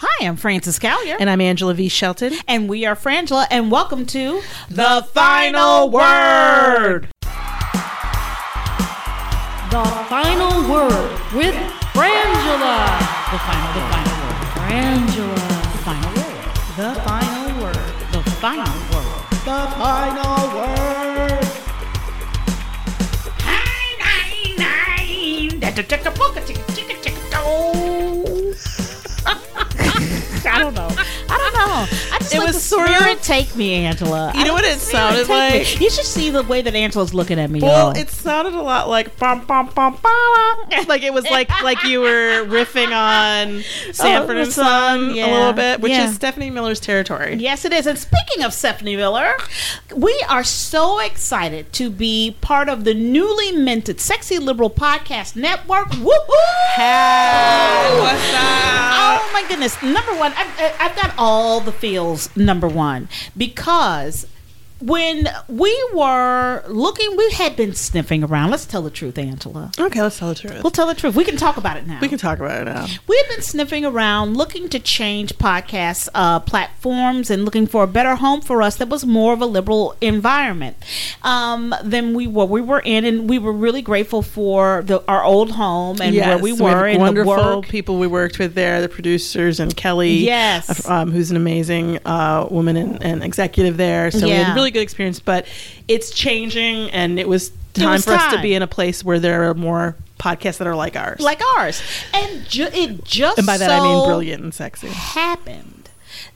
Hi, I'm Frances Callier. And I'm Angela V. Shelton. And we are Frangela, and welcome to The Final Word. The Final Word with Frangela. The final, the final word. Frangela. Was sort of- take me, Angela. You know what it sounded like? You should see the way that Angela's looking at me. Well, y'all. it sounded a lot like bum bum bum bum. Like it was like like you were riffing on oh, Sanford the and Son, Son a little bit, which Yeah. is Stephanie Miller's territory. Yes, it is. And speaking of Stephanie Miller, we are so excited to be part of the newly minted Sexy Liberal Podcast Network. Woohoo! Hey, what's up? Oh my goodness! Number one, I've, I've got all the feels. Number one, because when we were looking, we had been sniffing around. Let's tell the truth, Angela. Okay, let's tell the truth. We'll tell the truth. We can talk about it now. We can talk about it now. We've been sniffing around looking to change podcast uh, platforms and looking for a better home for us that was more of a liberal environment um, than we were. We were in, and we were really grateful for the, our old home and where we were and the wonderful people we worked with there, the producers and Kelly, Yes. um, who's an amazing uh, woman and, and executive there. So we had Yeah. a really good experience, but it's changing, and it was time was for us to be in a place where there are more podcasts that are like ours. like ours, and ju- it just and by that I mean brilliant and sexy. happened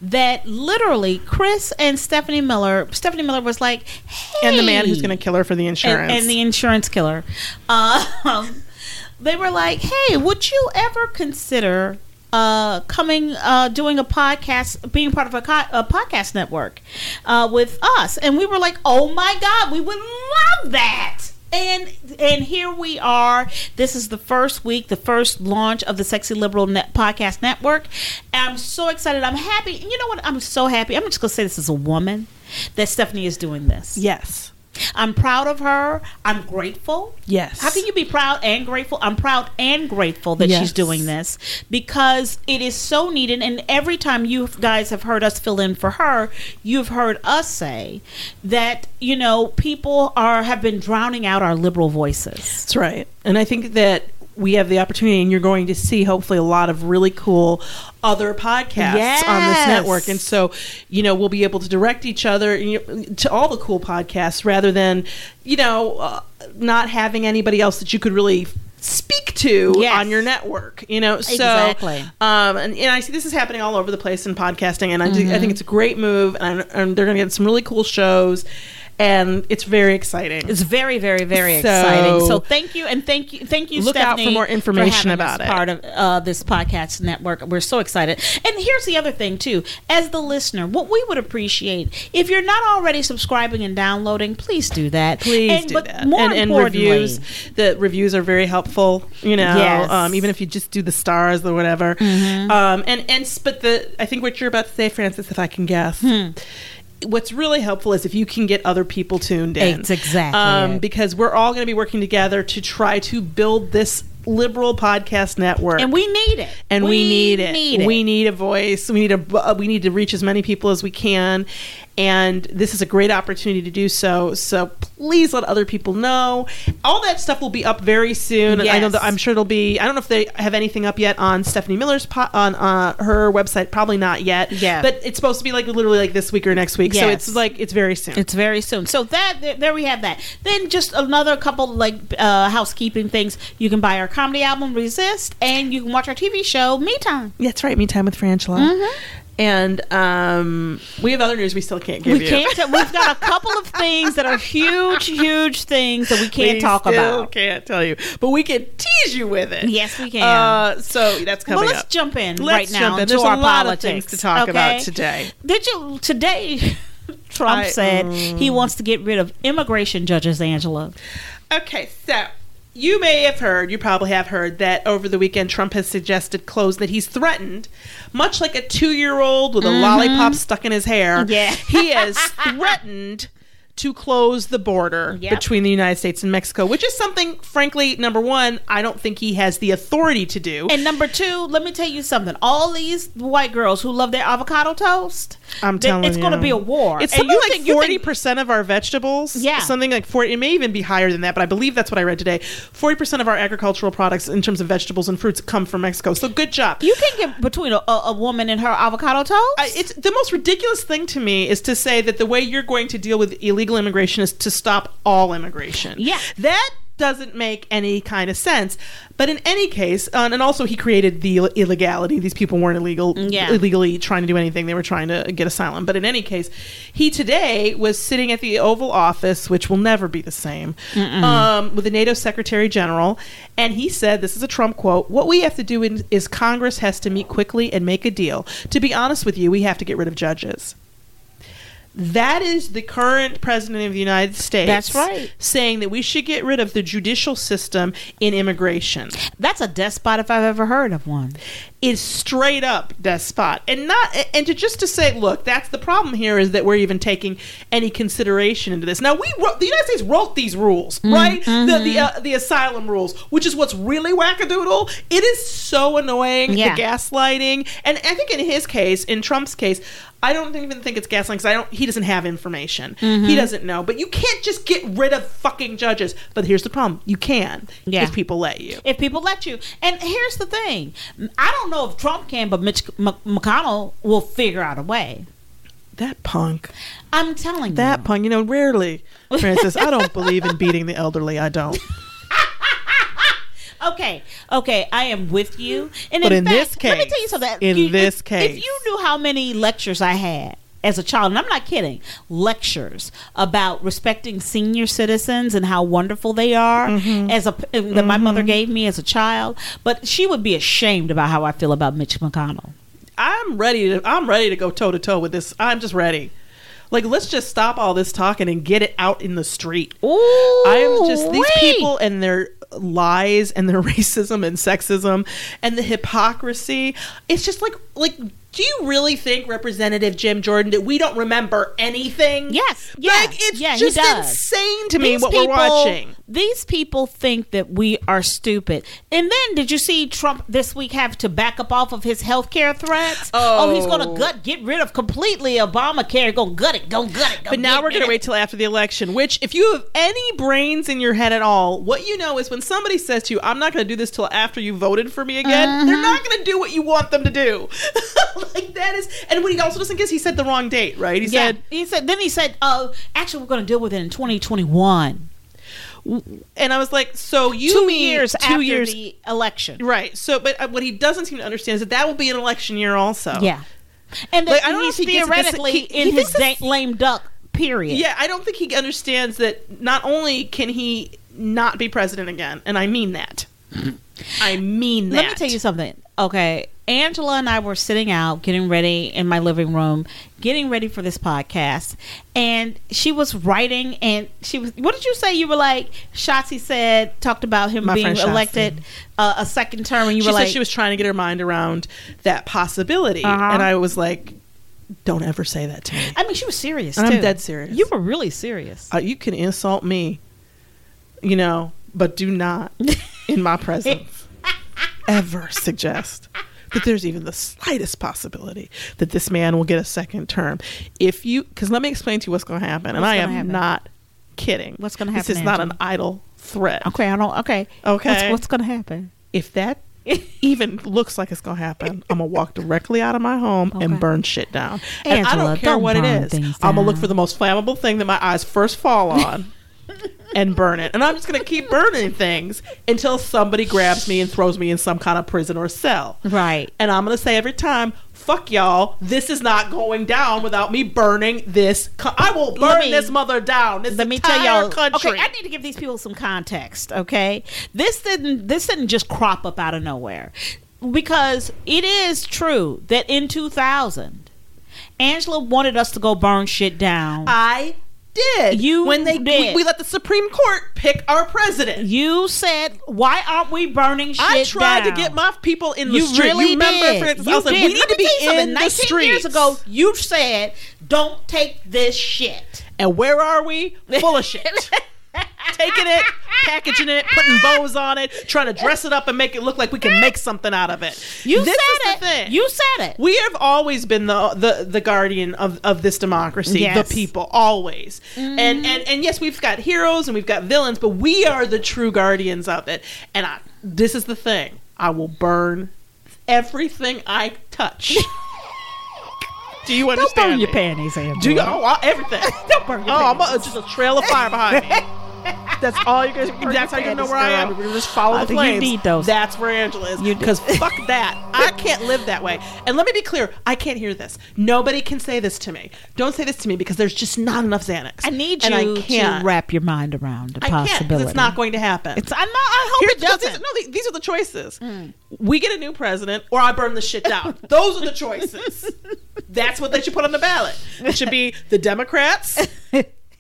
that literally Chris and Stephanie Miller, Stephanie Miller was like, hey, And the man who's going to kill her for the and, insurance. and the insurance killer. Um, they were like, "Hey, would you ever consider uh, coming, uh, doing a podcast, being part of a, co- a podcast network uh, with us?" And we were like, "Oh my god, we would love that!" And and here we are. This is the first week, the first launch of the Sexy Liberal Net Podcast Network. I'm so excited. I'm happy. You know what? I'm so happy. I'm just gonna say this as a woman that Stephanie is doing this. yes. I'm proud of her. I'm grateful. Yes. How can you be proud and grateful? I'm proud and grateful that Yes. she's doing this because it is so needed. And every time you guys have heard us fill in for her, you've heard us say that you know people are have been drowning out our liberal voices. That's right. And I think that we have the opportunity, and you're going to see hopefully a lot of really cool other podcasts on this network. And so, you know, we'll be able to direct each other to all the cool podcasts rather than, you know, uh, not having anybody else that you could really speak to Yes. on your network you know so Exactly. um and, and i see this is happening all over the place in podcasting and i, do, I Mm-hmm. think it's a great move and, and they're gonna get some really cool shows and it's very exciting It's very, very, very So- exciting. So thank you, and thank you, thank you. Look out for more information having about it. Part of uh, this podcast network. We're so excited. And here's the other thing too. As the listener, what we would appreciate if you're not already subscribing and downloading, please do that. Please and, do but that. More and, and reviews. The reviews are very helpful. You know, Yes. Mm-hmm. um, even if you just do the stars or whatever. Um, and and but the I think what you're about to say, Frances, if I can guess, Hmm. What's really helpful is if you can get other people tuned in. It's exactly um, because we're all going to be working together to try to build this liberal podcast network and we need it. and we, need, it. Need it. We need a voice. We need a. We need to reach as many people as we can, and this is a great opportunity to do so. So please let other people know. All that stuff will be up very soon. I know that I'm sure it'll be. I don't know if they have anything up yet on Stephanie Miller's po- on uh, her website. Probably not yet. Yeah. but it's supposed to be like literally like this week or next week. So it's like it's very soon. It's very soon. So that there, there we have that. Then just another couple like uh, housekeeping things. You can buy our comedy album Resist, and you can watch our TV show Me Time. That's right. Me time with Frangela. And um, we have other news we still can't give We you. can't. We've got a couple of things that are huge, huge things that we can't We talk about. Can't tell you, but we can tease you with it. Yes, we can. Uh, so that's coming well, let's up. jump in Let's right now in. There's a lot of things to talk about today. Did you today? Trump I- said mm. he wants to get rid of immigration judges. Angela, Okay, so you may have heard, you probably have heard that over the weekend Trump has suggested close that he's threatened, much like a two-year-old with a lollipop stuck in his hair. Mm-hmm. Yeah. he has threatened to close the border Yep. between the United States and Mexico, which is something, frankly, number one, I don't think he has the authority to do. and number two, let me tell you something. All these white girls who love their avocado toast, I'm telling it's you, going to be a war. It's And something you like forty percent of our vegetables. Yeah. something like forty. It may even be higher than that, but I believe that's what I read today. Forty percent of our agricultural products, in terms of vegetables and fruits, come from Mexico. So good job. You can get between a, a, a woman and her avocado toast. I, it's the most ridiculous thing to me is to say that the way you're going to deal with illegal immigration is to stop all immigration. Yeah. that doesn't make any kind of sense. But in any case, uh, and also he created the Ill- illegality. These people weren't illegal, Yeah. illegally trying to do anything. They were trying to get asylum. But in any case, he today was sitting at the Oval Office, which will never be the same, um, with the NATO Secretary General, and he said, "This is a Trump quote. What we have to do in, is Congress has to meet quickly and make a deal. To be honest with you, we have to get rid of judges." That is the current president of the United States. That's right. Saying that we should get rid of the judicial system in immigration That's a despot if I've ever heard of one. is straight up despot and not and to just to say look that's the problem here is that we're even taking any consideration into this now we wrote the united states wrote these rules Mm, right the mm-hmm. the, uh, the asylum rules which is what's really wackadoodle it is so annoying Yeah. the gaslighting and i think in his case in trump's case I don't even think it's gaslighting because I don't. He doesn't have information. Mm-hmm. He doesn't know. But you can't just get rid of fucking judges. But here's the problem: you can Yeah. if people let you. If people let you. And here's the thing I don't know if Trump can, but Mitch McConnell will figure out a way. That punk. I'm telling you. That punk. you know, rarely, Frances, I don't believe in beating the elderly. I don't. Okay, okay, I am with you. And But in, in fact, this let me tell you something. in You- this if, case- if you knew how many lectures I had as a child, and I'm not kidding, lectures about respecting senior citizens and how wonderful they are, Mm-hmm. as a that my mother gave me as a child, but she would be ashamed about how I feel about Mitch McConnell. I'm ready to. I'm ready to go toe to toe with this. I'm just ready. Like, let's just stop all this talking and get it out in the street. Ooh, I am just these people and their lies and their racism and sexism and the hypocrisy. It's just like like do you really think Representative Jim Jordan that we don't remember anything? Yes, yeah, Like it's yeah, just insane to me These what people- we're watching. These people think that we are stupid. And then did you see Trump this week have to back up off of his health care threats? Oh. he's going to gut, get rid of completely Obamacare. Go gut it, go gut it. Go But now we're going to of wait till after the election, which, if you have any brains in your head at all, what you know is when somebody says to you, I'm not going to do this till after you voted for me again, Mm-hmm. they're not going to do what you want them to do. like, that is. And what he also doesn't guess, he said the wrong date, right? He Yeah, said, he said. Then he said, "Oh, actually, we're going to deal with it in 2021, and I was like, so you two mean years two after years. the election." Right. So, but uh, what he doesn't seem to understand is that that will be an election year also. Yeah, and Like, I don't he's he gets it. This- theoretically he- in he his da- lame duck period. Yeah, I don't think he understands that not only can he not be president again, and I mean that. I mean that. Let me tell you something. Okay, Angela and I were sitting out, getting ready in my living room, getting ready for this podcast, and she was writing, and she was. What did you say? You were like, Shotzi said, talked about him My being elected uh, a second term, and you she were like, she was trying to get her mind around that possibility, Uh-huh. and I was like, don't ever say that to me. I mean, she was serious. I'm dead serious. You were really serious. Uh, you can insult me, you know, but do not in my presence ever suggest that there's even the slightest possibility that this man will get a second term. If you, because let me explain to you what's going to happen, and What's I am happen? not kidding. What's gonna happen? This is not an idle threat. okay, I don't. Okay. Okay. What's, what's going to happen? If that even looks like it's going to happen, I'm going to walk directly out of my home Okay. and burn shit down. and I Angela, don't care don't what it is. I'm going to look for the most flammable thing that my eyes first fall on. and burn it. And I'm just going to keep burning things until somebody grabs me and throws me in some kind of prison or cell. Right. And I'm going to say every time, fuck y'all, this is not going down without me burning this. Co- I will burn me- this mother down. This Let me tell y'all. country. Okay, I need to give these people some context. Okay, this didn't this didn't just crop up out of nowhere, because it is true that in 2000, Angela wanted us to go burn shit down. I did. You when they did. We, we let the Supreme Court pick our president. you said, "Why aren't we burning shit I tried down?" to get my people in the You street. really you remember, did. for instance, You I was like, we need to be in the 19 streets. years ago, you said, "Don't take this shit." And where are we? Full of shit. Taking it, packaging it, putting bows on it, trying to dress it up and make it look like we can make something out of it. You this said it. thing. You said it. We have always been the the, the guardian of, of this democracy, Yes. the people, always. And mm-hmm. and and yes, we've got heroes and we've got villains, but we are the true guardians of it. And I, this is the thing: I will burn everything I touch. Do you understand? Don't burn your panties, Angela. Do you? Oh, everything. Don't burn your Oh, I'm panties. a, just a trail of fire behind me. That's all you guys. That's how you know where I am. We're gonna just follow I the think you need those. That's where Angela is. You- Because fuck that. I can't live that way. And let me be clear. I can't hear this. Nobody can say this to me. Don't say this to me because there's just not enough Xanax. I need you I can't. to wrap your mind around the I possibility. It's not going to happen. It's. I'm not. I hope Here's it doesn't. these- no, the- these are the choices. Mm. We get a new president, or I burn the shit down. Those are the choices. That's what they should put on the ballot. It should be the Democrats.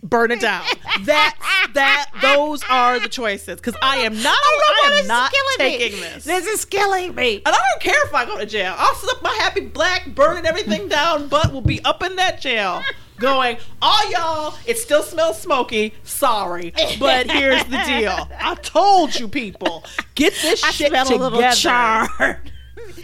Burn it down. That that those are the choices. Because I am not. I, am not taking this. This is killing me. And I don't care if I go to jail. I'll slip my happy black, burning everything down, butt will be up in that jail. Going, all y'all, it still smells smoky. Sorry, but here's the deal. I told you people, get this I shit smell together. a little charred.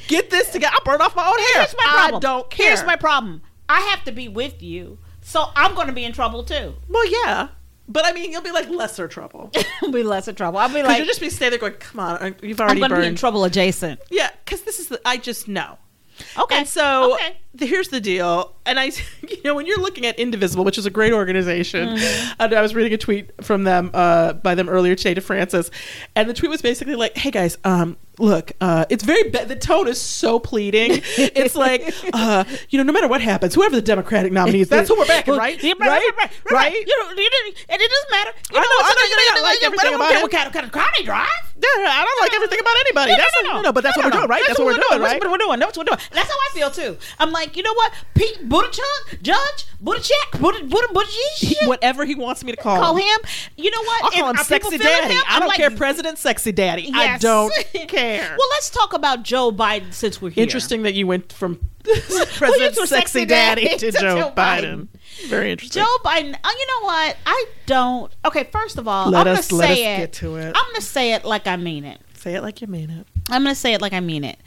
Get this together. I burn off my own hair. Here's my problem. I don't care. Here's my problem. I have to be with you, so I'm going to be in trouble too. well, yeah, but I mean, you'll be like lesser trouble. I'll be less in trouble. I'll be like, you'll just be standing there going, "Come on, you've I'm already going to be in trouble adjacent. Yeah, because this is the. I just know. Okay. And so Okay. the, here's the deal. And I, you know, when you're looking at Indivisible, which is a great organization, Mm-hmm. and I was reading a tweet from them uh, by them earlier today to Frances, and the tweet was basically like, "Hey guys, um, look, uh, it's very ba- the tone is so pleading. it's like, uh, you know, no matter what happens, whoever the Democratic nominee is, that's who we're backing, right? Right? right, right? You know, you and it doesn't matter. You I know, what's I know in you the- may not like know, everything about him. What kind of, kind of car they drive? Yeah, I don't like everything about anybody. Yeah, that's no, no, no, no, but that's No, what we're doing, right? That's, what we're doing, That's right? what we're doing. That's what we're doing. That's how I feel too. I'm like, you know what? Pete Buttigieg, Judge Buttigieg, Butt Butt Buttigieg. Whatever he wants me to call, Call him. him. You know what? I'll call him sexy daddy. I don't care, President Sexy Daddy. I don't care. Well, let's talk about Joe Biden since we're here. interesting that you went from President to Sexy sexy Daddy daddy to to Joe Joe Biden. Very interesting. Joe Biden. Uh, you know what? I don't. Okay, first of all, Let I'm us- gonna let say us it. get to it. I'm gonna say it like I mean it. Say it like you mean it. I'm gonna say it like I mean it.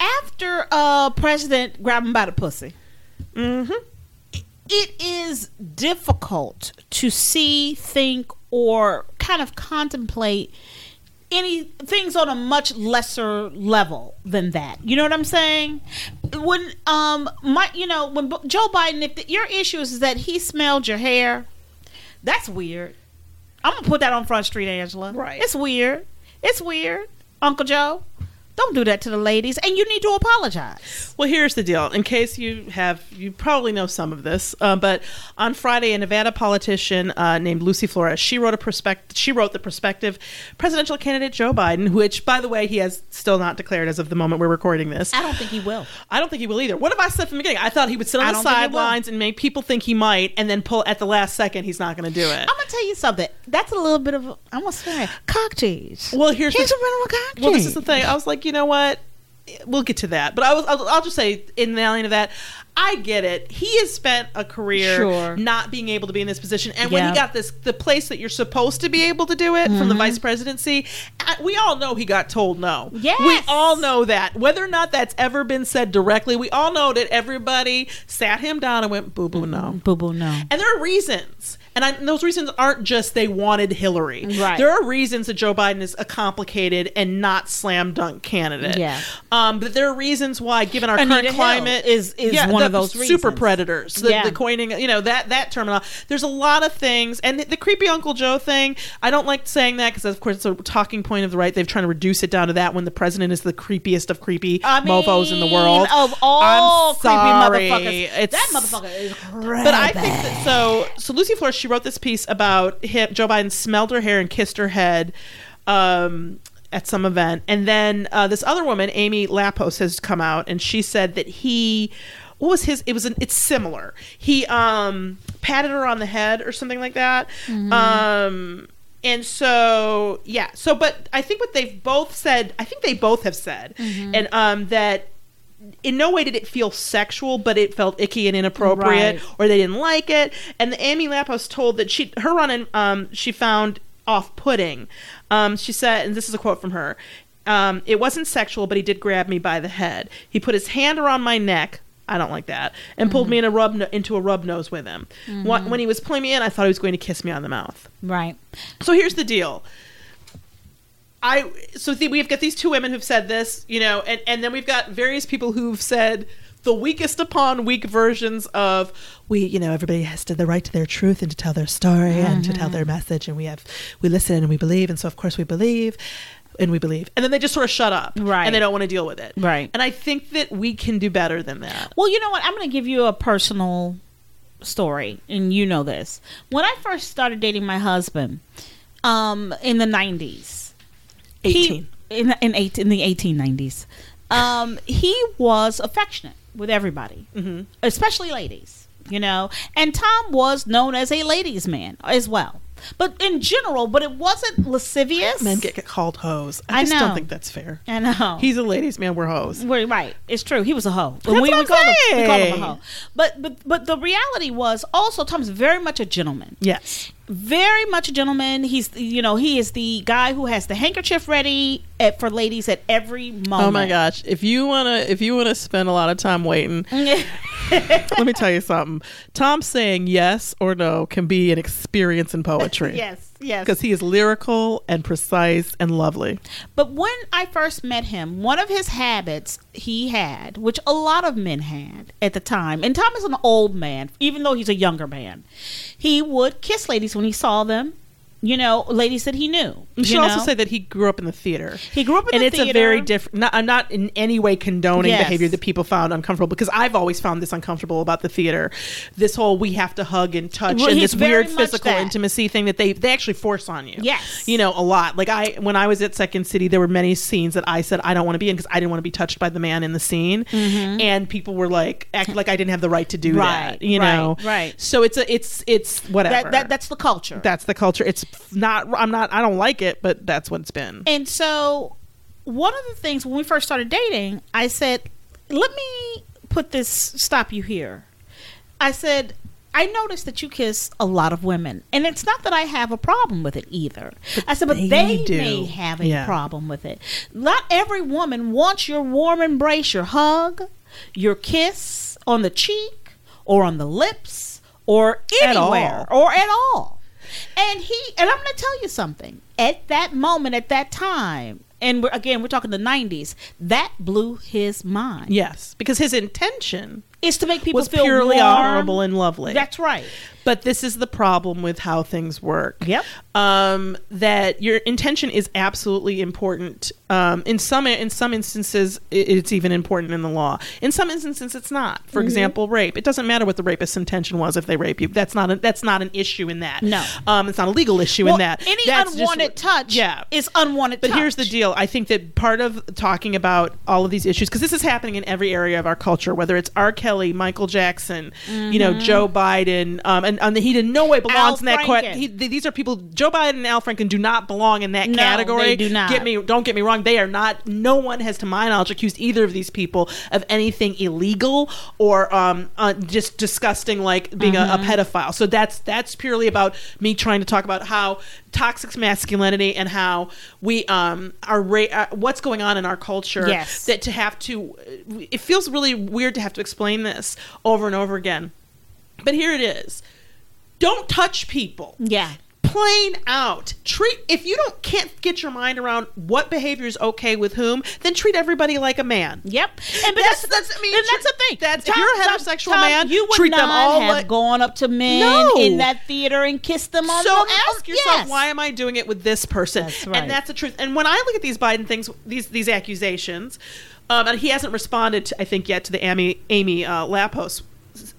After uh president grabbed him by the pussy, Mm-hmm. it is difficult to see, think, or kind of contemplate any things on a much lesser level than that. You know what I'm saying? When um my you know when Joe Biden, if the, your issue is that he smelled your hair, that's weird. I'm gonna put that on Front Street, Angela. Right. It's weird. It's weird, Uncle Joe. Don't do that to the ladies, and you need to apologize. Well, here's the deal. In case you have, you probably know some of this, uh, but on Friday, a Nevada politician uh, named Lucy Flores, she wrote a prospect. She wrote the prospective presidential candidate Joe Biden, which, by the way, he has still not declared as of the moment we're recording this. I don't think he will. I don't think he will either. What have I said from the beginning? I thought he would sit on the don't think he will. sidelines and make people think he might, and then pull at the last second. He's not going to do it. I'm gonna tell you something. That's a little bit of I'm gonna say cock tease. Well, here's He's the, a bit of a cock well, this is the thing. I was like, you know what? we'll get to that. But I was, I'll, I'll just say in the line of that, I get it. He has spent a career Sure. not being able to be in this position, and when he got this, the place that you're supposed to be able to do it from the mm-hmm. vice presidency, we all know he got told no. Yes. we all know that. Whether or not that's ever been said directly, we all know that everybody sat him down and went boo boo no. Boo boo, no. And there are reasons. And, I, and those reasons aren't just they wanted Hillary. Right. There are reasons that Joe Biden is a complicated and not slam dunk candidate. Yeah. Um, but there are reasons why, given our Anita current Hill climate, is- is one the of those super reasons. predators. The, Yeah. the coining, you know, that that terminal. There's a lot of things, and the, the creepy Uncle Joe thing. I don't like saying that because, of course, it's a talking point of the right. They've trying to reduce it down to that when the president is the creepiest of creepy I mofos in the world. Of all I'm creepy sorry. motherfuckers. It's- that motherfucker is crazy. but I think that so. So Lucy Flores, she wrote this piece about him. Joe Biden smelled her hair and kissed her head um, at some event, and then uh, this other woman, Amy Lappos, has come out and she said that he. What was his? It was an. It's similar. He um patted her on the head or something like that. Um. And so, yeah. So, but I think what they've both said, I think they both have said, and um, that in no way did it feel sexual, but it felt icky and inappropriate, Right. or they didn't like it. And the Amy Lappos told that she her run in um she found off putting. Um, she said, and this is a quote from her. Um, it wasn't sexual, but he did grab me by the head. He put his hand around my neck. I don't like that, and pulled me in a rub no- into a rub nose with him. Wh- When he was pulling me in, I thought he was going to kiss me on the mouth. right. So here's the deal. I so the, we've got these two women who've said this, you know, and and then we've got various people who've said the weakest upon weak versions of we, you know, everybody has to the right to their truth and to tell their story and to tell their message, and we have we listen and we believe, and so of course we believe. And we believe, and then they just sort of shut up, Right. And they don't want to deal with it, Right. And I think that we can do better than that. Well, you know what? I'm going to give you a personal story, and you know this. When I first started dating my husband, um, in the 90s, he- in in eight in the 1890s, um, he was affectionate with everybody, Mm-hmm. especially ladies. You know, and Tom was known as a ladies' man as well. But in general, but it wasn't lascivious. Men get, get called hoes. I I just know. don't think that's fair. I know. He's a ladies' man. We're hoes. We're right. It's true. He was a hoe. That's we, what we called him, we called him a hoe. But but but the reality was also Tom's very much a gentleman. Yes. Very much a gentleman. He's you know he is the guy who has the handkerchief ready at, for ladies at every moment. Oh my gosh! If you wanna, if you wanna spend a lot of time waiting, let me tell you something. Tom saying yes or no can be an experience in poetry. yes, yes. because he is lyrical and precise and lovely. But when I first met him, one of his habits he had, which a lot of men had at the time, and Tom is an old man, even though he's a younger man, he would kiss ladies when he saw them. You know, lady said he knew. You should you also know? say that he grew up in the theater. He grew up in the theater. and the it's a very different. Not, I'm not in any way condoning Yes. behavior that people found uncomfortable because I've always found this uncomfortable about the theater. This whole we have to hug and touch Well, and this weird physical that. intimacy thing that they they actually force on you. Yes. you know a lot. Like I when I was at Second City, there were many scenes that I said I don't want to be in because I didn't want to be touched by the man in the scene, and people were like acting like I didn't have the right to do Mm-hmm. Right, that. You right, know, right. So it's a it's it's whatever. that, that that's the culture. that's the culture. It's not. I'm not. I don't like it, but that's what it's been. and so one of the things when we first started dating, I said, "Let me put this stop you here." I said, "I noticed that you kiss a lot of women, and it's not that I have a problem with it either." I said, "But they they, may have a Yeah. problem with it. Not every woman wants your warm embrace, your hug, your kiss on the cheek or on the lips or At anywhere or at all." And he and I'm going to tell you something. At that moment, at that time, and we're, again, we're talking the '90s. That blew his mind. Yes, because his intention Is to make people was feel purely warm. honorable and lovely. That's right. but this is the problem with how things work. Yep. Um, that your intention is absolutely important. Um, in some in some instances, it's even important in the law. In some instances, it's not. Mm-hmm. For example, rape. It doesn't matter what the rapist's intention was if they rape you. That's not a, that's not an issue in that. No. Um, it's not a legal issue Well, in that. any That's unwanted what- touch, Yeah. is unwanted. But touch. here's the deal. I think that part of talking about all of these issues, because this is happening in every area of our culture, whether it's R. Kelly Michael Jackson, you know, Joe Biden, um, and, and he in no way belongs Mm-hmm. Al in that. Franken. he, these are people. Joe Biden and Al Franken do not belong in that No, category. they do not. Get me. Don't get me wrong. They are not. No one has, to my knowledge, accused either of these people of anything illegal or um, uh, just disgusting, like being a, a pedophile. So that's that's purely about me trying to talk about how toxic masculinity and how we um are ra- uh, what's going on in our culture Yes. that to have to it feels really weird to have to explain this over and over again but here it is don't touch people Yeah. Plain out treat if you don't can't get your mind around what behavior is okay with whom then treat everybody like a man Yep. And but That's- that's, that's- I mean, and that's the thing. that's- if you're a heterosexual man, you would treat not them all have like- gone up to men No. in that theater and kissed them on so the ask yourself yes. why am i doing it with this person That's right. and that's the truth and when i look at these biden things these these accusations um, and he hasn't responded to, i think yet to the amy amy uh, lappos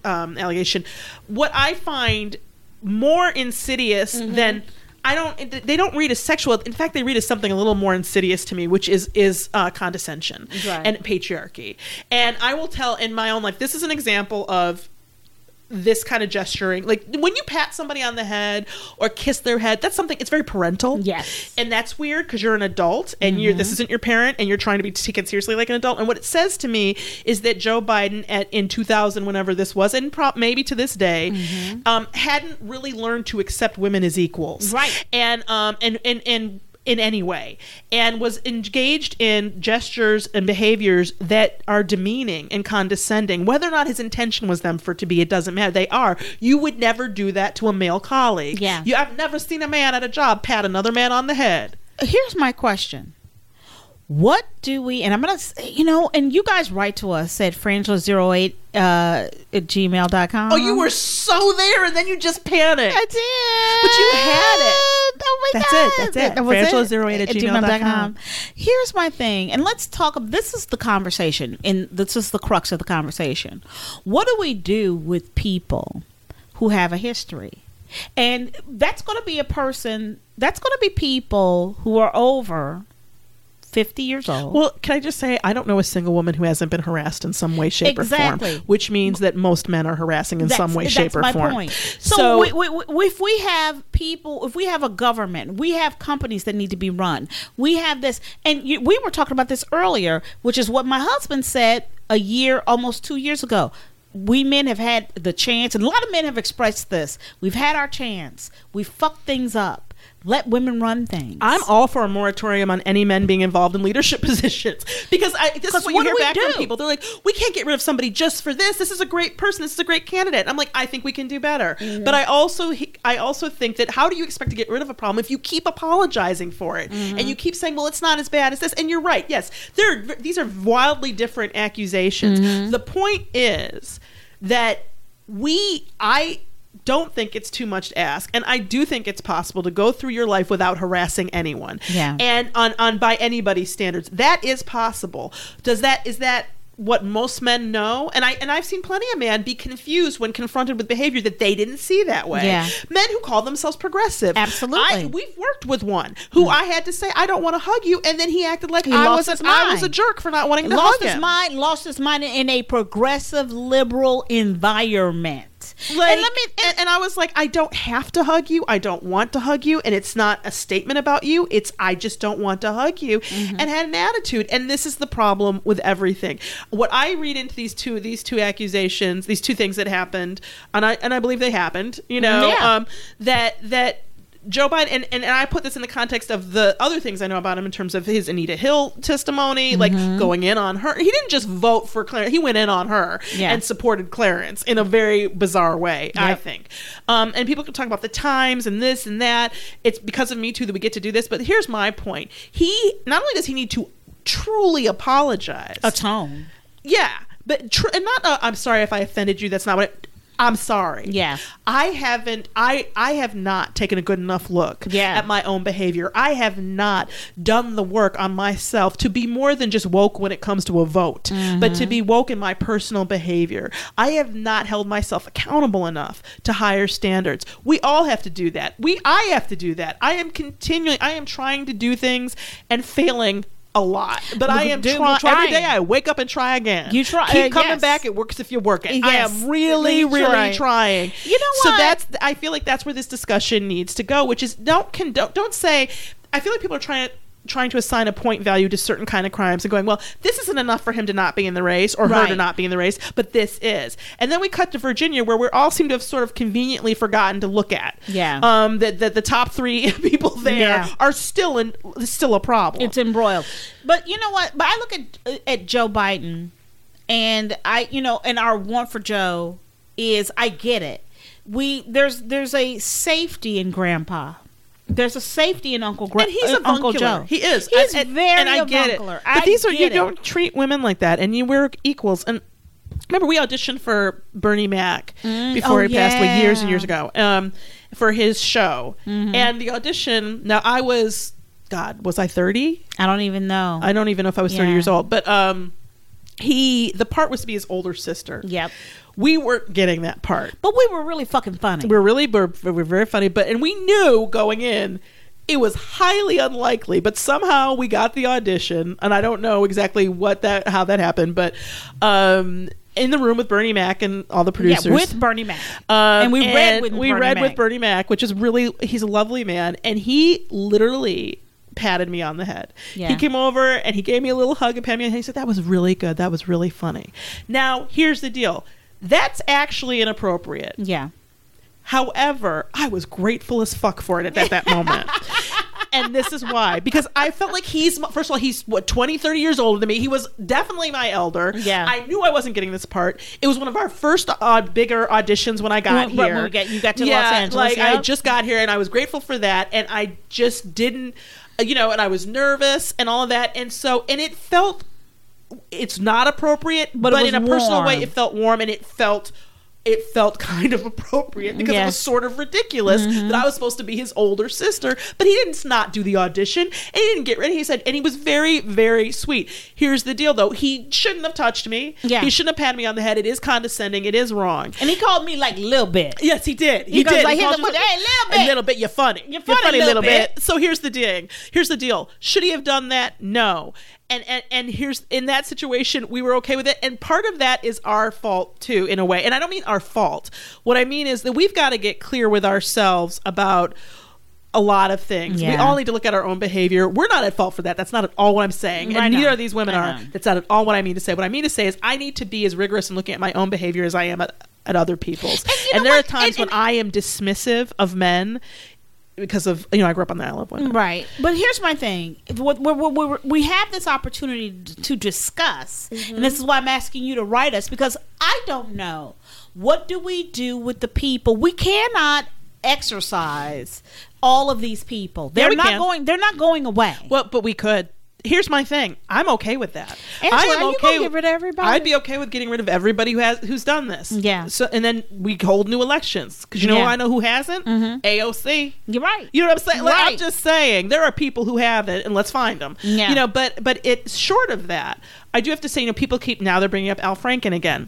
um, allegation what i find more insidious Mm-hmm. than I don't. They don't read as sexual. In fact, they read as something a little more insidious to me, which is is uh, condescension Right. and patriarchy. And I will tell in my own life. This is an example of this kind of gesturing like when you pat somebody on the head or kiss their head that's something it's very parental. Yes. and that's weird because you're an adult and you're this isn't your parent and you're trying to be taken seriously like an adult. And what it says to me is that joe biden at in 2000 whenever this was and pro- maybe to this day um, hadn't really learned to accept women as equals. Right. and um and and and in any way and was engaged in gestures and behaviors that are demeaning and condescending. Whether or not his intention was them for to be it doesn't matter. They are. You would never do that to a male colleague. Yeah. you i've never seen a man at a job pat another man on the head. Here's my question. What do we, and I'm going to, you know, and you guys write to us at frangela08 uh, at gmail.com. oh you were so there and then you just panicked I did. But you had it. Oh my That's God. it, that's it. That was Frangela08 at gmail.com. Here's my thing, and let's talk. This is the conversation, and this is the crux of the conversation. What do we do with people who have a history? And that's going to be a person. That's going to be people who are over fifty years old. Well, can I just say I don't know a single woman who hasn't been harassed in some way, shape, or Exactly. form, which means that most men are harassing in some way, shape, or my form. Point. So, So, we, we, we, if we have people, if we have a government, we have companies that need to be run. We have this, and you, we were talking about this earlier, which is what my husband said a year, almost two years ago. We men have had the chance, and a lot of men have expressed this. We've had our chance. We fucked things up. Let women run things. I'm all for a moratorium on any men being involved in leadership positions because I, this is what, what you do hear back from people. They're like, "We can't get rid of somebody just for this. This is a great person. This is a great candidate." I'm like, "I think we can do better." Mm-hmm. But I also, I also think that how do you expect to get rid of a problem if you keep apologizing for it Mm-hmm. and you keep saying, "Well, it's not as bad as this"? And you're right. Yes, there. These are wildly different accusations. Mm-hmm. The point is that we, I don't think it's too much to ask and i do think it's possible to go through your life without harassing anyone Yeah. and on on by anybody's standards that is possible does that is that what most men know and i and i've seen plenty of men be confused when confronted with behavior that they didn't see that way Yeah. men who call themselves progressive Absolutely. I, we've worked with one who mm. i had to say i don't want to hug you and then he acted like He i was a, i was a jerk for not wanting to lost hug his him mind. Lost his mind in a progressive liberal environment. Like, and let me. and, and I was like, I don't have to hug you. I don't want to hug you, and it's not a statement about you. It's I just don't want to hug you, Mm-hmm. and had an attitude. And this is the problem with everything. What I read into these two these two accusations, these two things that happened, and I and I believe they happened. You know, Yeah. um, that that. Joe Biden, and, and, and I put this in the context of the other things I know about him in terms of his Anita Hill testimony, like Mm-hmm. going in on her. He didn't just vote for Clarence, he went in on her Yeah. and supported Clarence in a very bizarre way, I think. Um, and people can talk about the times and this and that. It's because of Me Too that we get to do this. But here's my point: he not only does he need to truly apologize, atone. yeah, but tr- and not. Uh, I'm sorry if I offended you. That's not what. It, I'm sorry. Yeah. I haven't. I I have not taken a good enough look Yeah. at my own behavior. I have not done the work on myself to be more than just woke when it comes to a vote, but to mm-hmm. be woke in my personal behavior. I have not held myself accountable enough to higher standards. We all have to do that. We I have to do that. I am continually. I am trying to do things and failing a lot, but I am Do- try- every trying. day. I wake up and try again. You try- Keep uh, coming yes. back. It works if you work it. I am really, Really trying. trying. You know So that's. I feel like that's where this discussion needs to go. Which is don't condone. Don't say. I feel like people are trying to. Trying to assign a point value to certain kind of crimes and going, well, this isn't enough for him to not be in the race or her to not be in the race, but this is. And then we cut to Virginia, where we all seem to have sort of conveniently forgotten to look at. Yeah. Um. That that the top three people there Yeah. are still in still a problem. It's embroiled. But you know what? But I look at at Joe Biden, and I, you know, and our want for Joe is I get it. We there's there's a safety in Grandpa. There's a safety in Uncle Gra- and he's uh, a Uncle. Joe. He is. He's and, and- very and I get it. But I these are you it. don't treat women like that, and you were equals. And remember, we auditioned for Bernie Mac before Oh, he passed away years and years ago um, for his show. Mm-hmm. And the audition. Now I was, God, was I thirty? I don't even know. I don't even know if I was thirty years old. But um, he the part was to be his older sister. Yep. We weren't getting that part. But we were really fucking funny. we were really we were, we're very funny but and we knew going in it was highly unlikely but somehow we got the audition and i don't know exactly what that how that happened but um in the room with Bernie Mac and all the producers yeah, with Bernie Mac. um, And we read with we Bernie read Mac. with Bernie Mac, which is really he's a lovely man, and he literally patted me on the head. Yeah. He came over and he gave me a little hug and patted me, and he said that was really good. That was really funny. Now here's the deal. That's actually inappropriate. yeah. However, I was grateful as fuck for it at that, that moment. And this is why. Because I felt like he's, first of all, he's what, 20, 30 years older than me. He was definitely my elder. Yeah. I knew I wasn't getting this part. It was one of our first uh, bigger auditions when I got When- when here. we got- you got to yeah, Los Angeles, Like, I just got here and I was grateful for that. And I just didn't, Uh, you know, and I was nervous and all of that. And so, and it felt, it's not appropriate, But but, in a was personal way, it felt warm and it felt it felt kind of appropriate because it was sort of ridiculous mm-hmm. that I was supposed to be his older sister. But he didn't not do the audition and he didn't get ready. He said, and he was very, very sweet. Here's the deal though. He shouldn't have touched me. Yeah. He shouldn't have patted me on the head. It is condescending. It is wrong. And he called me like little bit. Yes, he did. He, He goes did. like, He "Here's called a you little- hey, little bit." A little bit. You're funny. You're funny, a little little bit. bit. So here's the ding. Here's the deal. Should he have done that? No. And, and and here's in that situation we were okay with it. And part of that is our fault too in a way. And i don't mean our fault. What i mean is that we've got to get clear with ourselves about a lot of things. We all need to look at our own behavior. We're not at fault for that. That's not at all what i'm saying. Mm, I and neither of these women are. that's not at all what i mean to say. What i mean to say is i need to be as rigorous in looking at my own behavior as i am at, at other people's. And and there what? are times And- when i am dismissive of men because of you know I grew up on the Isle of Women. Right. But here's my thing. We, we, we, we have this opportunity to discuss. And this is why I'm asking you to write us because I don't know. What do we do with the people? We cannot exercise all of these people. They're not can. going they're not going away. Well, but we could. Here's my thing. I'm okay with that. Angela, I am okay. with- get rid of everybody? I'd be okay with getting rid of everybody who has who's done this. Yeah. So and then we hold new elections because you know Yeah. who I know who hasn't AOC. You're right. You know what I'm saying? Like, I'm just saying there are people who have it, and let's find them. Yeah. You know, but but it's short of that. I do have to say, you know, people keep now they're bringing up Al Franken again.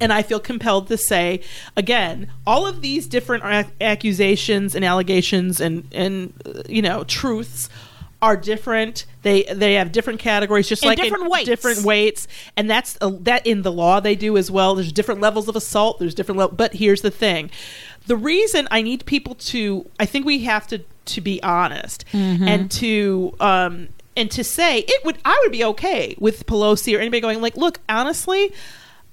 And I feel compelled to say again, all of these different ac- accusations and allegations and and uh, you know truths are different. They they have different categories, just And like in different weights. different weights, and that's uh, that in the law they do as well. There's different levels of assault. There's different level, but here's the thing: the reason I need people to, I think we have to to be honest Mm-hmm. and to um and to say it would I would be okay with Pelosi or anybody going like, look, honestly.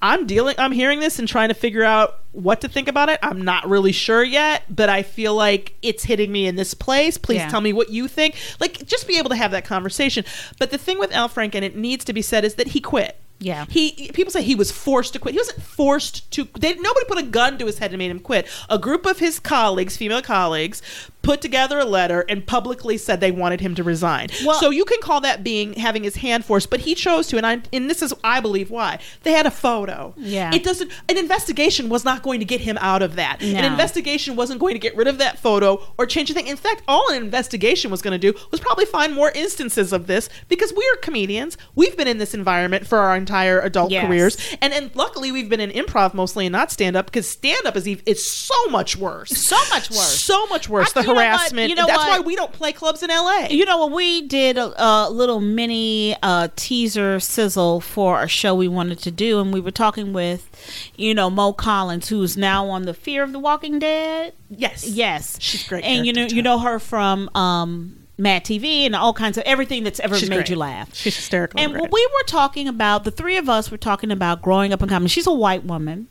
I'm dealing I'm hearing this and trying to figure out what to think about it. I'm not really sure yet, but I feel like it's hitting me in this place. Please Yeah. tell me what you think. Like just be able to have that conversation. But the thing with Al Franken, it needs to be said, is that he quit. Yeah. He people say he was forced to quit. He wasn't forced to they nobody put a gun to his head and made him quit. A group of his colleagues, female colleagues, put together a letter and publicly said they wanted him to resign. Well- so you can call that being having his hand forced, but he chose to and I and this is I believe why. They had a photo. Yeah. It doesn't an investigation was not going to get him out of that. No. An investigation wasn't going to get rid of that photo or change a thing. In fact, all an investigation was going to do was probably find more instances of this because we are comedians. We've been in this environment for our entire adult Yes. careers, and and luckily we've been in improv mostly and not stand up because stand up is is so much worse. So much worse. So much worse. I- the what? harassment. You know That's what? why we don't play clubs in LA. You know? We did a, a little mini uh, teaser sizzle for a show we wanted to do, and we were talking with, you know, Mo Collins, who's now on the Fear of the Walking Dead. yes, Yes, She's great and you know, character, you know her from um, Mad TV and all kinds of everything that's ever She's made great. you laugh. She's hysterical. And great. we were talking about, the three of us were talking about growing up in comedy. She's a white woman.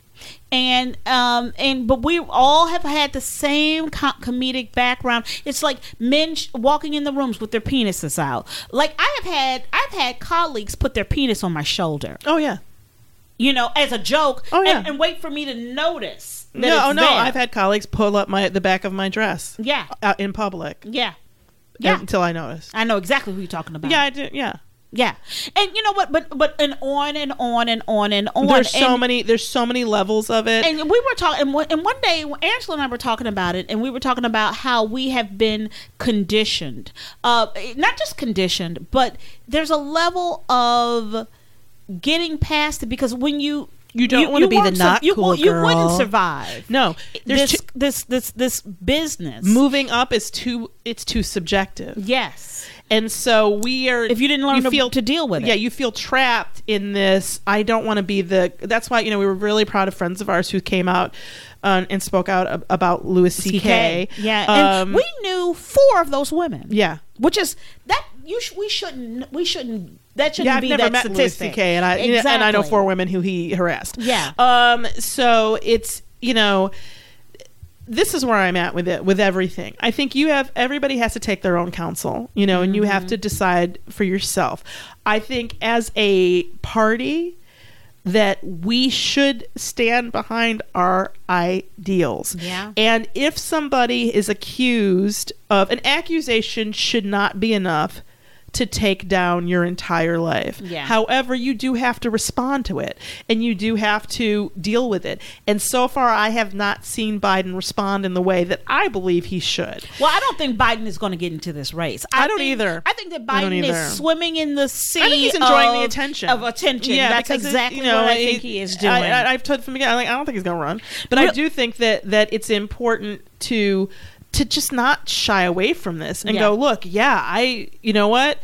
And um and but we all have had the same co- comedic background. It's like men sh- walking in the rooms with their penises out. Like I have had I've had colleagues put their penis on my shoulder, oh yeah. you know, as a joke, Oh, yeah. and, and wait for me to notice. That No, oh, no. there. I've had colleagues pull up my the back of my dress yeah, out in public yeah, yeah. until I noticed. I know exactly who you're talking about. Yeah, I did. Yeah. Yeah. And you know what? But but and on and on and on and on. There's so and, many. There's so many levels of it. and we were talking, and one, and one day Angela and I were talking about it, and we were talking about how we have been conditioned, uh, not just conditioned, but there's a level of getting past it because when you You don't wanna be the not you, cool won't- you wouldn't survive. no, there's this, too, this this this business. moving up is too. It's too subjective. Yes, And so we are. if you didn't learn to, feel, to deal with it. Yeah, you feel trapped in this. I don't want to be the. That's why you know we were really proud of friends of ours who came out uh, and spoke out about Louis C.K. Yeah, Um, and we knew four of those women. yeah. which is that you sh- we shouldn't we shouldn't that shouldn't Yeah, I've be never that met Louis. C.K. and I you know, and I know four women who he harassed. Yeah. Um. So it's you know, this is where I'm at with it with everything. I think you have everybody has to take their own counsel, you know, and you have Mm-hmm. to decide for yourself. I think as a party that we should stand behind our ideals. Yeah. And if somebody is accused of an accusation should not be enough to take down your entire life. Yeah. However, you do have to respond to it and you do have to deal with it. And so far I have not seen Biden respond in the way that I believe he should. Well, I don't think Biden is going to get into this race. I don't think- either. I think that Biden is swimming in the sea. I think he's enjoying of, the attention of attention. Yeah, That's because it- exactly you know, what I it- think he is doing. I, I, I've told from the beginning, like, I don't think he's going to run, but I do think that that it's important to to just not shy away from this and Yeah. go, look, yeah, I, you know what,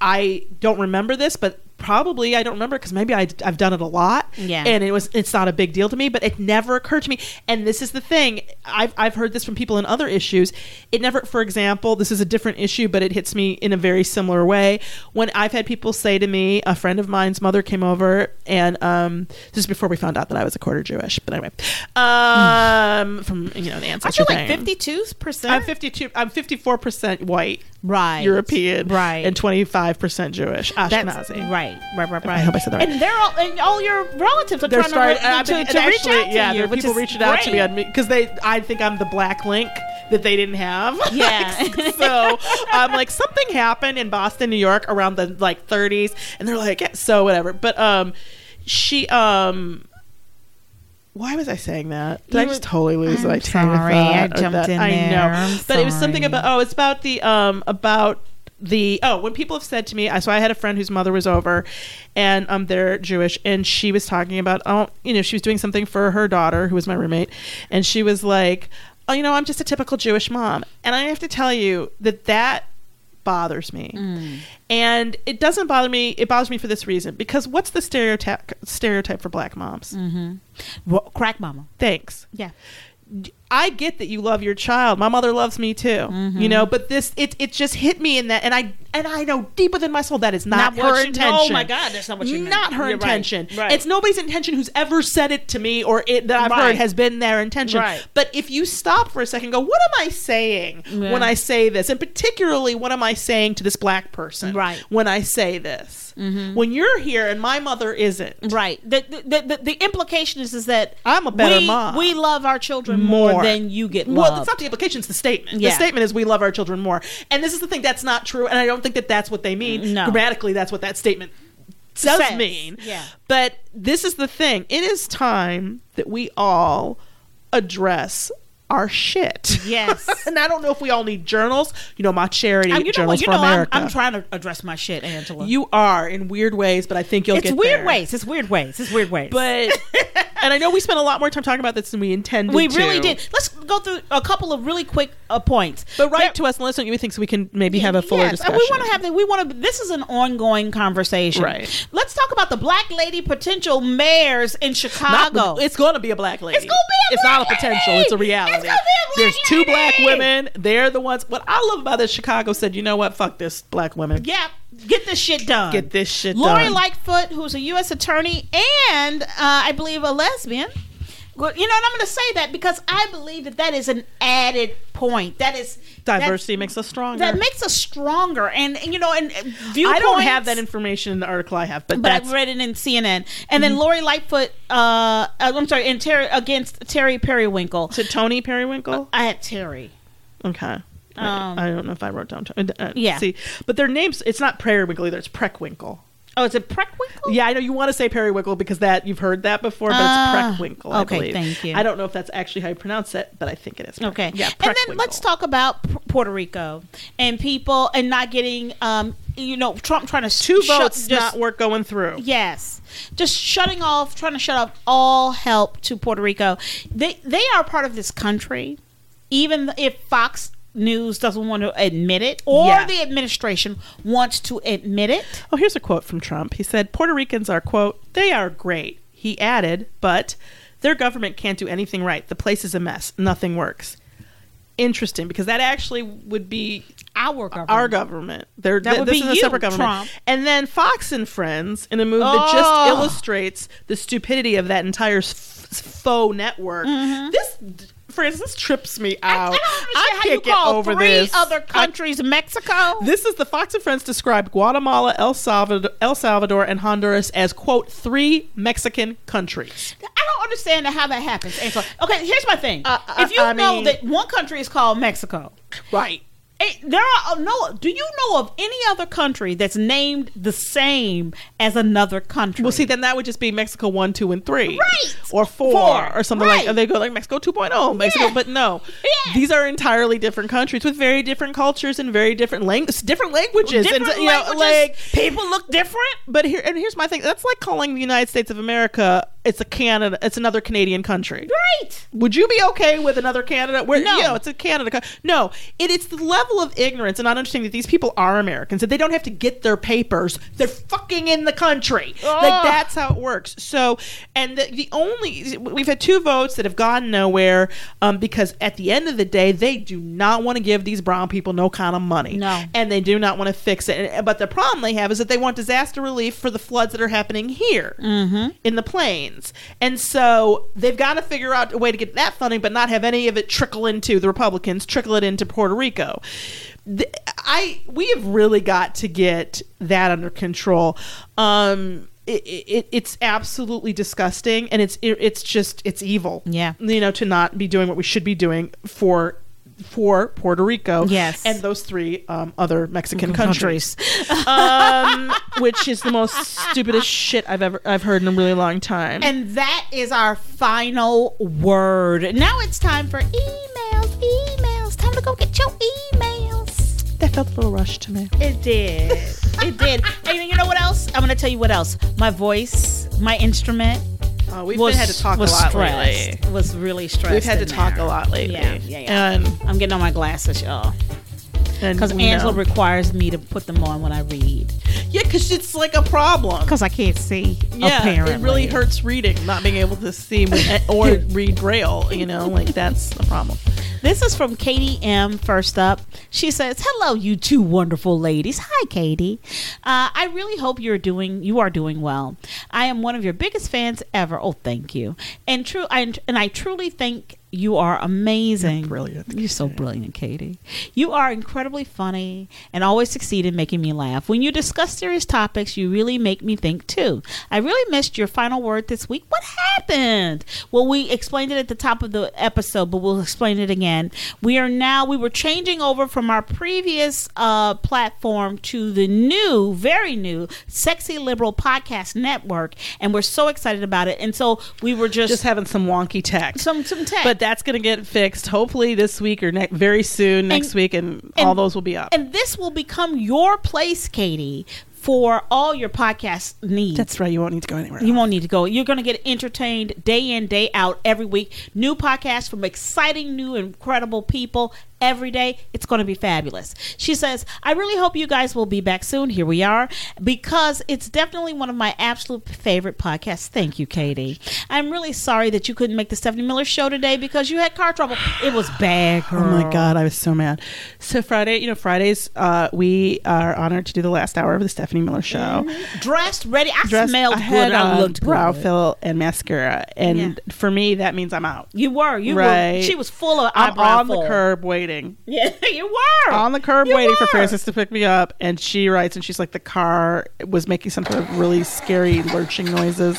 I don't remember this, but probably I don't remember because maybe I, I've done it a lot, Yeah. and it was it's not a big deal to me, but it never occurred to me. And this is the thing, I've I've heard this from people in other issues. It never, for example, this is a different issue, but it hits me in a very similar way. When I've had people say to me, a friend of mine's mother came over, and um, this is before we found out that I was a quarter Jewish, but anyway, um, from you know the I ancestry feel like fifty two percent. I'm 52. I'm 54 percent white, right, European, right, and 25 percent Jewish, That's Ashkenazi. Right, right, right, right. hope I said that right. And they're all, and all your relatives are They're trying starting, to, I've to, to reach actually, out to yeah, you. are people reaching out to me great. on me because they, I think I'm the black link that they didn't have. Yeah. so I'm um, like something happened in Boston, New York, around the like 30s, and they're like, yeah, so whatever. But um, she um. Why was I saying that? Did You I just totally lose my I'm train of sorry, thought I jumped in I there. know, I'm but it was something about. Oh, it's about the um about the oh when people have said to me. I So I had a friend whose mother was over, and um they're Jewish, and she was talking about oh you know she was doing something for her daughter who was my roommate, and she was like oh you know I'm just a typical Jewish mom, and I have to tell you that that bothers me. Mm. And it doesn't bother me. It bothers me for this reason because what's the stereotype stereotype for black moms? Well, crack mama. Thanks. Yeah. I get that you love your child. My mother loves me too. Mm-hmm. You know, but this it it just hit me in that and I and I know deep within my soul that is not, Not her what you- intention. oh my God, that's not what you meant. Not her You're intention. Right. It's nobody's intention who's ever said it to me or it that I've Right. heard has been their intention. Right. But if you stop for a second, and go, what am I saying Yeah. when I say this? And particularly, what am I saying to this black person? Right. Mm-hmm. When I say this, when you're here and my mother isn't. Right. The the, the the implication is is that I'm a better we, mom. We love our children more, More. Than you get loved. Well, it's not the implication; it's the statement. Yeah. The statement is we love our children more, and this is the thing that's not true. And I don't think that that's what they mean. No. Grammatically, that's what that statement does Says. mean. Yeah. But this is the thing: it is time that we all address our shit. Yes. and I don't know if we all need journals. You know, my charity, Um, you Journals what? You for know, I'm, America. I'm trying to address my shit, Angela. you are in weird ways, but I think you'll it's get weird there. ways. It's weird ways. It's weird ways. But and I know we spent a lot more time talking about this than we intended. We to. really did. Let's go through a couple of really quick uh, points. But write to us and let us know what you think so we can maybe have a fuller yes, discussion. And we want to have the, we want to. This is an ongoing conversation. Right. Let's talk about the black lady potential mayors in Chicago. it's going to be a black lady. It's gonna be a It's not a potential. lady. It's a reality. It's gonna be a black There's two black women. They're the ones. What I love about this, Chicago said, you know what? Fuck this, black women. yeah, get this shit done. Get this shit Lori done. Lori Lightfoot, who's a U.S. attorney and uh, I believe a lesbian. Well, you know, and I'm going to say that because I believe that that is an added point. That is Diversity makes us stronger. That, that makes us stronger, and, and, you know, and uh, viewpoints. I don't have that information in the article I have, but, but that's I read it in CNN. And then Lori Lightfoot, uh, I'm sorry, and Terry against Terry Periwinkle. to Toni Periwinkle. I had Terry. Okay. I- Um, I don't know if I wrote down. Uh, uh, Yeah. See, but their names. It's not Periwinkle either. It's Preckwinkle. Oh, is it Preckwinkle? Yeah, I know you want to say Periwinkle because that you've heard that before, but Ah, it's Preckwinkle. I okay, believe. thank you. I don't know if that's actually how you pronounce it, but I think it is. Okay. Yeah. And then let's talk about P- Puerto Rico and people and not getting, um, you know, Trump trying to Two shut- votes just- not work going through. Yes, just shutting off, trying to shut off all help to Puerto Rico. They they are part of this country, even if Fox News doesn't want to admit it, or Yeah. the administration wants to admit it. Oh, here's a quote from Trump. He said, Puerto Ricans are, quote, they are great. He added, but their government can't do anything right. The place is a mess. Nothing works. Interesting, because that actually would be Our government. our government. They're, That th- would this be is a you, separate government. Trump. And then Fox and Friends, in a move that Oh. just illustrates the stupidity of that entire s- faux network. Mm-hmm. This, Frances, this trips me Mm-hmm. I, I out. don't understand how you can't get over three this. other I countries Mexico. this is the Fox and Friends described Guatemala, El Salvador, El Salvador, and Honduras as quote three Mexican countries. I don't understand how that happens. Angela. Okay, here's my thing. Uh, uh, if you I know mean- that one country is called Mexico, Right. There are oh, no. Do you know of any other country that's named the same as another country? Well, see, then that would just be Mexico one, two, and three, Right. Or four, Four. or something Right. like. And they go like Mexico 2.0, Mexico, Yeah. but no, Yeah. these are entirely different countries with very different cultures and very different languages, different languages, different and you know, languages, like people look different. But here and here's my thing. That's like calling the United States of America. It's a Canada. It's another Canadian country. Right. Would you be okay with another Canada? Where No. you know it's a Canada. co- No, it, it's the level of ignorance and not understanding that these people are Americans. That they don't have to get their papers. They're fucking in the country. Like that's how it works. So, and the, the only we've had two votes that have gone nowhere um, because at the end of the day, they do not want to give these brown people no kind of money. No. and they do not want to fix it. And, but the problem they have is that they want disaster relief for the floods that are happening here in the plains. And so they've got to figure out a way to get that funding, but not have any of it trickle into the Republicans, trickle it into Puerto Rico. The- I we have really got to get that under control. Um, it, it, it's absolutely disgusting, and it's it, it's just it's evil. Yeah. you know, to not be doing what we should be doing for for Puerto Rico. Yes. and those three um, other Mexican Countries. um, which is the most stupidest shit I've ever I've heard in a really long time. And that is our final word. Now it's time for emails. Emails. Time to go get your emails. that felt a little rushed to me. It did. it did. And you know what else? I'm going to tell you what else. My voice, my instrument. Uh, we've was, had to talk a lot stressed. lately. Was really stressed. We've had to talk there. a lot lately. Yeah, yeah, yeah. And I'm getting on my glasses, y'all, because Angela know. requires me to put them on when I read, yeah, because it's like a problem. because I can't see. Yeah, apparently. it really hurts reading, not being able to see or read braille. You know, like that's the problem. This is from Katie M. First up, she says, "Hello, you two wonderful ladies. Hi, Katie. Uh, I really hope you're doing you are doing well. I am one of your biggest fans ever. Oh, thank you. And true, I, and I truly think." You are amazing. You're brilliant, You're so brilliant, Katie. You are incredibly funny and always succeed in making me laugh. When you discuss serious topics, you really make me think too. I really missed your final word this week. What happened? Well, we explained it at the top of the episode, but we'll explain it again. We are now we were changing over from our previous uh, platform to the new, very new, Sexy Liberal Podcast Network, and we're so excited about it. And so we were just, Just having some wonky tech. some some tech. but that's going to get fixed hopefully this week or ne- very soon next And- week and, and- all those will be up And this will become your place, Katie, for all your podcast needs. That's right. You won't need to go anywhere. You else. won't need to go. You're going to get entertained day in, day out, every week. New podcasts from exciting, new, incredible people every day. It's going to be fabulous. She says, I really hope you guys will be back soon. Here we are, because it's definitely one of my absolute favorite podcasts. Thank you, Katie. I'm really sorry that you couldn't make the Stephanie Miller show today because you had car trouble. It was bad, girl. Oh my god, I was so mad. So Friday, you know, Fridays, uh, we are honored to do the last hour of the Stephanie Miller show. Dressed, ready. I Dressed- smelled I good. had, I um, looked brow good. fill and mascara, and Yeah. for me, that means I'm out. You were. You were. Right. She was full of I'm on the curb waiting. Yeah, you were. On the curb You waiting for were. Frances to pick me up, and she writes, and she's like, the car was making some sort of really scary lurching noises.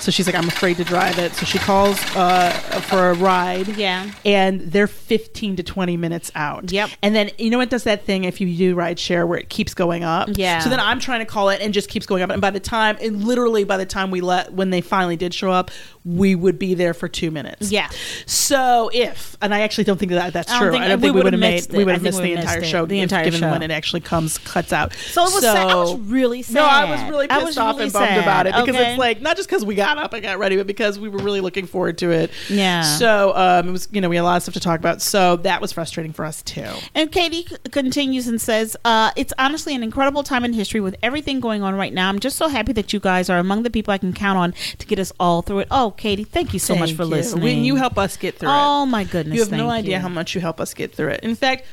So she's like, I'm afraid to drive it. So she calls uh, for a ride. Yeah. and they're 15 to 20 minutes out. Yep. And then you know it does that thing if you do ride share where it keeps going up. Yeah. So then I'm trying to call it and just keeps going up. And by the time, and literally by the time we let when they finally did show up, we would be there for two minutes. Yeah. So if and I actually don't think that that's I don't true. think- I don't we think we would have made missed we would have missed the entire show. The entire given show. when it actually comes cuts out. So it was sad. I was really sad. No, I was really pissed was off really and bummed sad. about it because Okay. it's like not just because we got up and got ready, but because we were really looking forward to it. Yeah. So um, it was you know we had a lot of stuff to talk about. So that was frustrating for us too. And Katie c- continues and says, uh, It's honestly an incredible time in history with everything going on right now. I'm just so happy that you guys are among the people I can count on to get us all through it. Oh, Katie, thank you so much for you. listening. When you help us get through it. Oh, my goodness. You have no idea you. how much you help us get through it. In fact,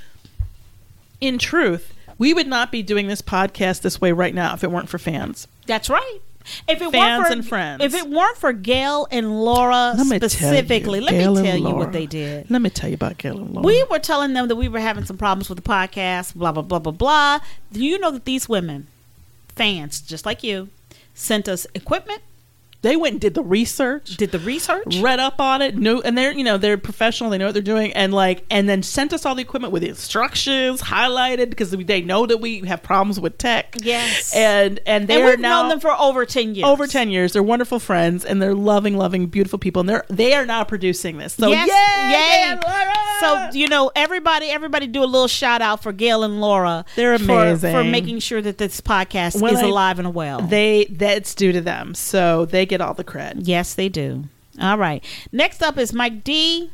in truth, we would not be doing this podcast this way right now if it weren't for fans. That's right. If it Fans weren't for, and friends. If it weren't for Gail and Laura Let me tell you, specifically, let me tell you what they did. Let me tell you about Gail and Laura. We were telling them that we were having some problems with the podcast, blah, blah, blah, blah, blah. Do you know that these women, fans just like you, sent us equipment, they went and did the research. did the research? read up on it no and they're you know they're professional they know what they're doing and like and then sent us all the equipment with the instructions highlighted because they know that we have problems with tech Yes. and and And they're we've now known them for over 10 years. over 10 years they're wonderful friends and they're loving loving beautiful people and they're they are now producing this so yes, yay, yay. and Laura! So you know, everybody, everybody, do a little shout out for Gail and Laura. They're amazing. for, making sure that this podcast is I- alive and well. they that's due to them so they get all the credit yes, they do. All right. Next up is Mike D.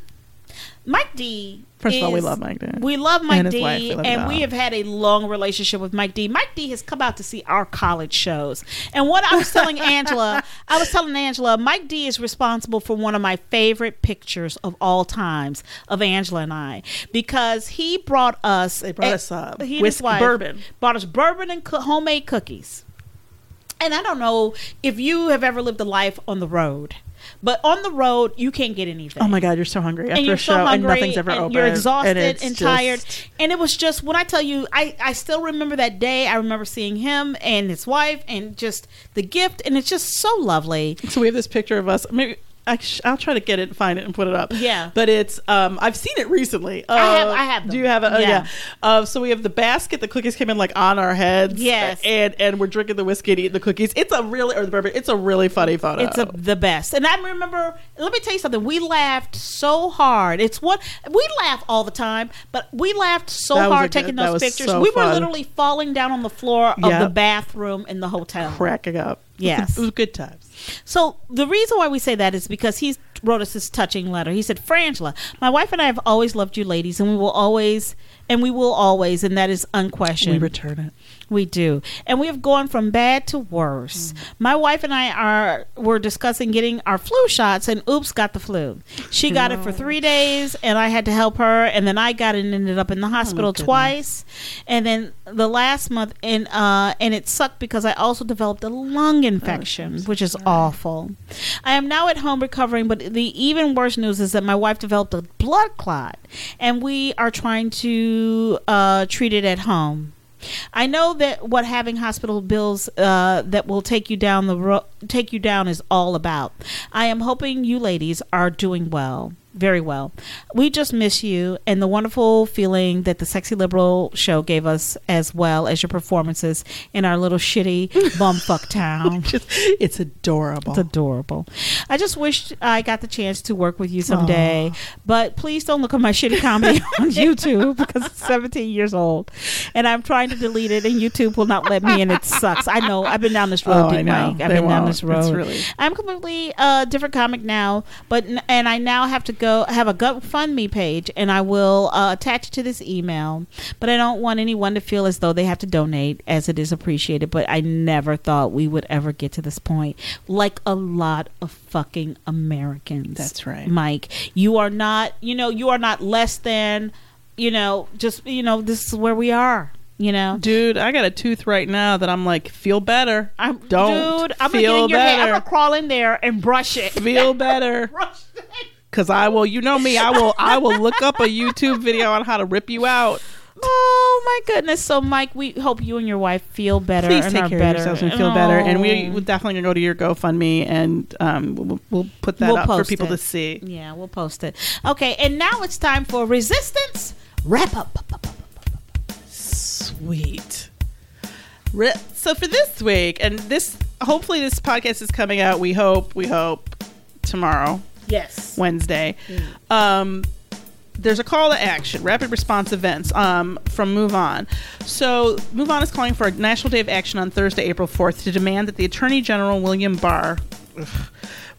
Mike D. First of all, we love Mike D. We love Mike And D. wife, and we have had a long relationship with Mike D. Mike D. has come out to see our college shows. And what I was telling Angela, I was telling Angela, Mike D. is responsible for one of my favorite pictures of all times of Angela and I because he brought us. They brought us, uh, he and his whiskey- wife bourbon. Brought us bourbon and co- homemade cookies. And I don't know if you have ever lived a life on the road, but on the road you can't get anything. Oh my god you're so hungry after and you're a show so hungry and nothing's ever and open you're exhausted and, it's tired. just- and it was just when i tell you i i still remember that day. I remember seeing him and his wife and just the gift. And it's just so lovely. So we have this picture of us. Maybe I'll try to get it, and find it, and put it up. Yeah. But it's um I've seen it recently. Uh, I have- I have Do you have it? Oh, Yeah. yeah. Uh, so we have the basket. The cookies came in like on our heads. Yes. And and we're drinking the whiskey and eating the cookies. It's a really or the bourbon. It's a really funny photo. it's a, the best and i remember let me tell you something we laughed so hard it's what we laugh all the time but we laughed so That was a hard good- taking those pictures so we were fun. literally falling down on the floor of the bathroom in the hotel cracking up. Yes. It was good times. So the reason why we say that is because he wrote us this touching letter. He said, "Frangela, my wife and I have always loved you, ladies, and we will always, and we will always, and that is unquestioned. We return it. We do, and we have gone from bad to worse. My wife and I are were discussing getting our flu shots, and oops, got the flu. She got it for three days, and I had to help her, and then I got it and ended up in the hospital goodness. twice, and then the last month, and uh, and it sucked because I also developed a lung infection, which is awful. I am now at home recovering, but the even worse news is that my wife developed a blood clot, and we are trying to uh, treat it at home. I know that what having hospital bills uh, that will take you down the ro- take you down is all about. I am hoping you ladies are doing well. Very well. We just miss you and the wonderful feeling that the Sexy Liberal show gave us, as well as your performances in our little shitty bumfuck town. Just, it's adorable. It's adorable. I just wish I got the chance to work with you someday. But please don't look at my shitty comedy on YouTube because it's 17 years old. And I'm trying to delete it, and YouTube will not let me, and it sucks. I know. I've been down this road, Oh, I Dick. Mike. I've They been down won't. this It's road. really- I'm completely a different comic now, but and I now have to go have a GoFundMe page, and I will uh, attach it to this email. But I don't want anyone to feel as though they have to donate, as it is appreciated. But I never thought we would ever get to this point, like a lot of fucking Americans. That's right. Mike. You are not, you know, you are not less than, you know, just you know, this is where we are. You know, Dude, I got a tooth right now that I'm like, feel better. I'm, Don't dude, I'm feel gonna get in your head. I'm better. gonna crawl in there and brush it. Feel better. brush it. Cause I will, you know me, I will, I will look up a YouTube video on how to rip you out. Oh my goodness! So, Mike, we hope you and your wife feel better Please take are care better. of yourselves and feel better. And we Oh. will definitely gonna go to your GoFundMe and um, we'll, we'll put that We'll up for people it. to see. yeah, we'll post it. Okay, and now it's time for resistance wrap up. Sweet. So for this week, and this, hopefully, this podcast is coming out. We hope, we hope tomorrow, Yes. Wednesday. Um, there's a call to action, rapid response events um, from Move On. So Move On is calling for a national day of action on Thursday, April 4th, to demand that the Attorney General William Barr. ugh,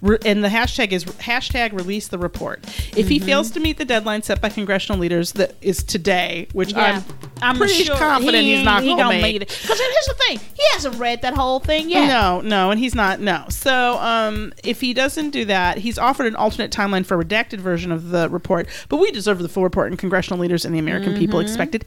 re- and the hashtag is hashtag release the report. If he fails to meet the deadline set by congressional leaders, that is today, which Yeah, I'm, pretty confident he's not he gonna, gonna make. it. Because here's the thing: he hasn't read that whole thing yet. No, no, and he's not. No. So, um, if he doesn't do that, he's offered an alternate timeline for a redacted version of the report. But we deserve the full report, and congressional leaders and the American people Mm-hmm. expect it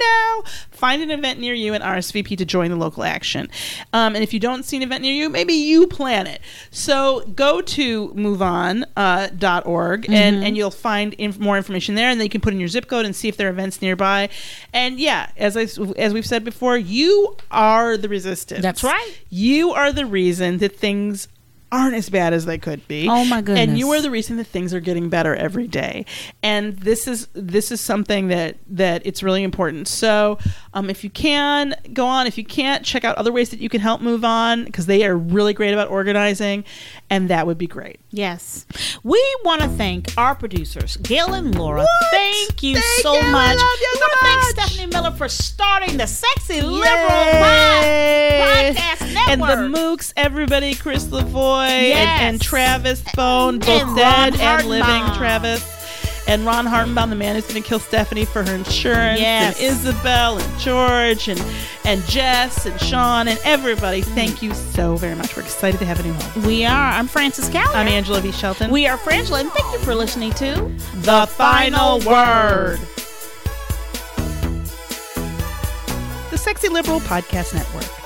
now. Find an event near you and RSVP to join the local action. Um, and if you don't see an event near you, maybe you plan it. So go to moveon.org uh, org and, Mm-hmm. and you'll find inf- more information there, and then you can put in your zip code and see if there are events nearby. And yeah, as I as we've said before, you are the resistance. That's right. You are the reason that things aren't as bad as they could be. Oh, my goodness. And you are the reason that things are getting better every day. And this is this is something that that it's really important. So, um, if you can go on, if you can't, check out other ways that you can help move on because they are really great about organizing, and that would be great. Yes. We want to thank our producers, Gail and Laura. What? Thank you Thank so you. I much. love you we so want to thank. Stephanie Miller for starting the Sexy Liberal! Pod Podcast And the Network. Mooks, everybody, Chris Lavoie Yes. and, and Travis Bone, both And dead and living Travis. And Ron Hartenbaum, the man who's going to kill Stephanie for her insurance. Yes. And Isabel and George and, and Jess and Sean and everybody. Thank you so very much. We're excited to have a new home. we are. I'm Frances Callier. I'm Angela V. Shelton. We are Frangela, and thank you for listening to the final word. The Sexy Liberal Podcast Network.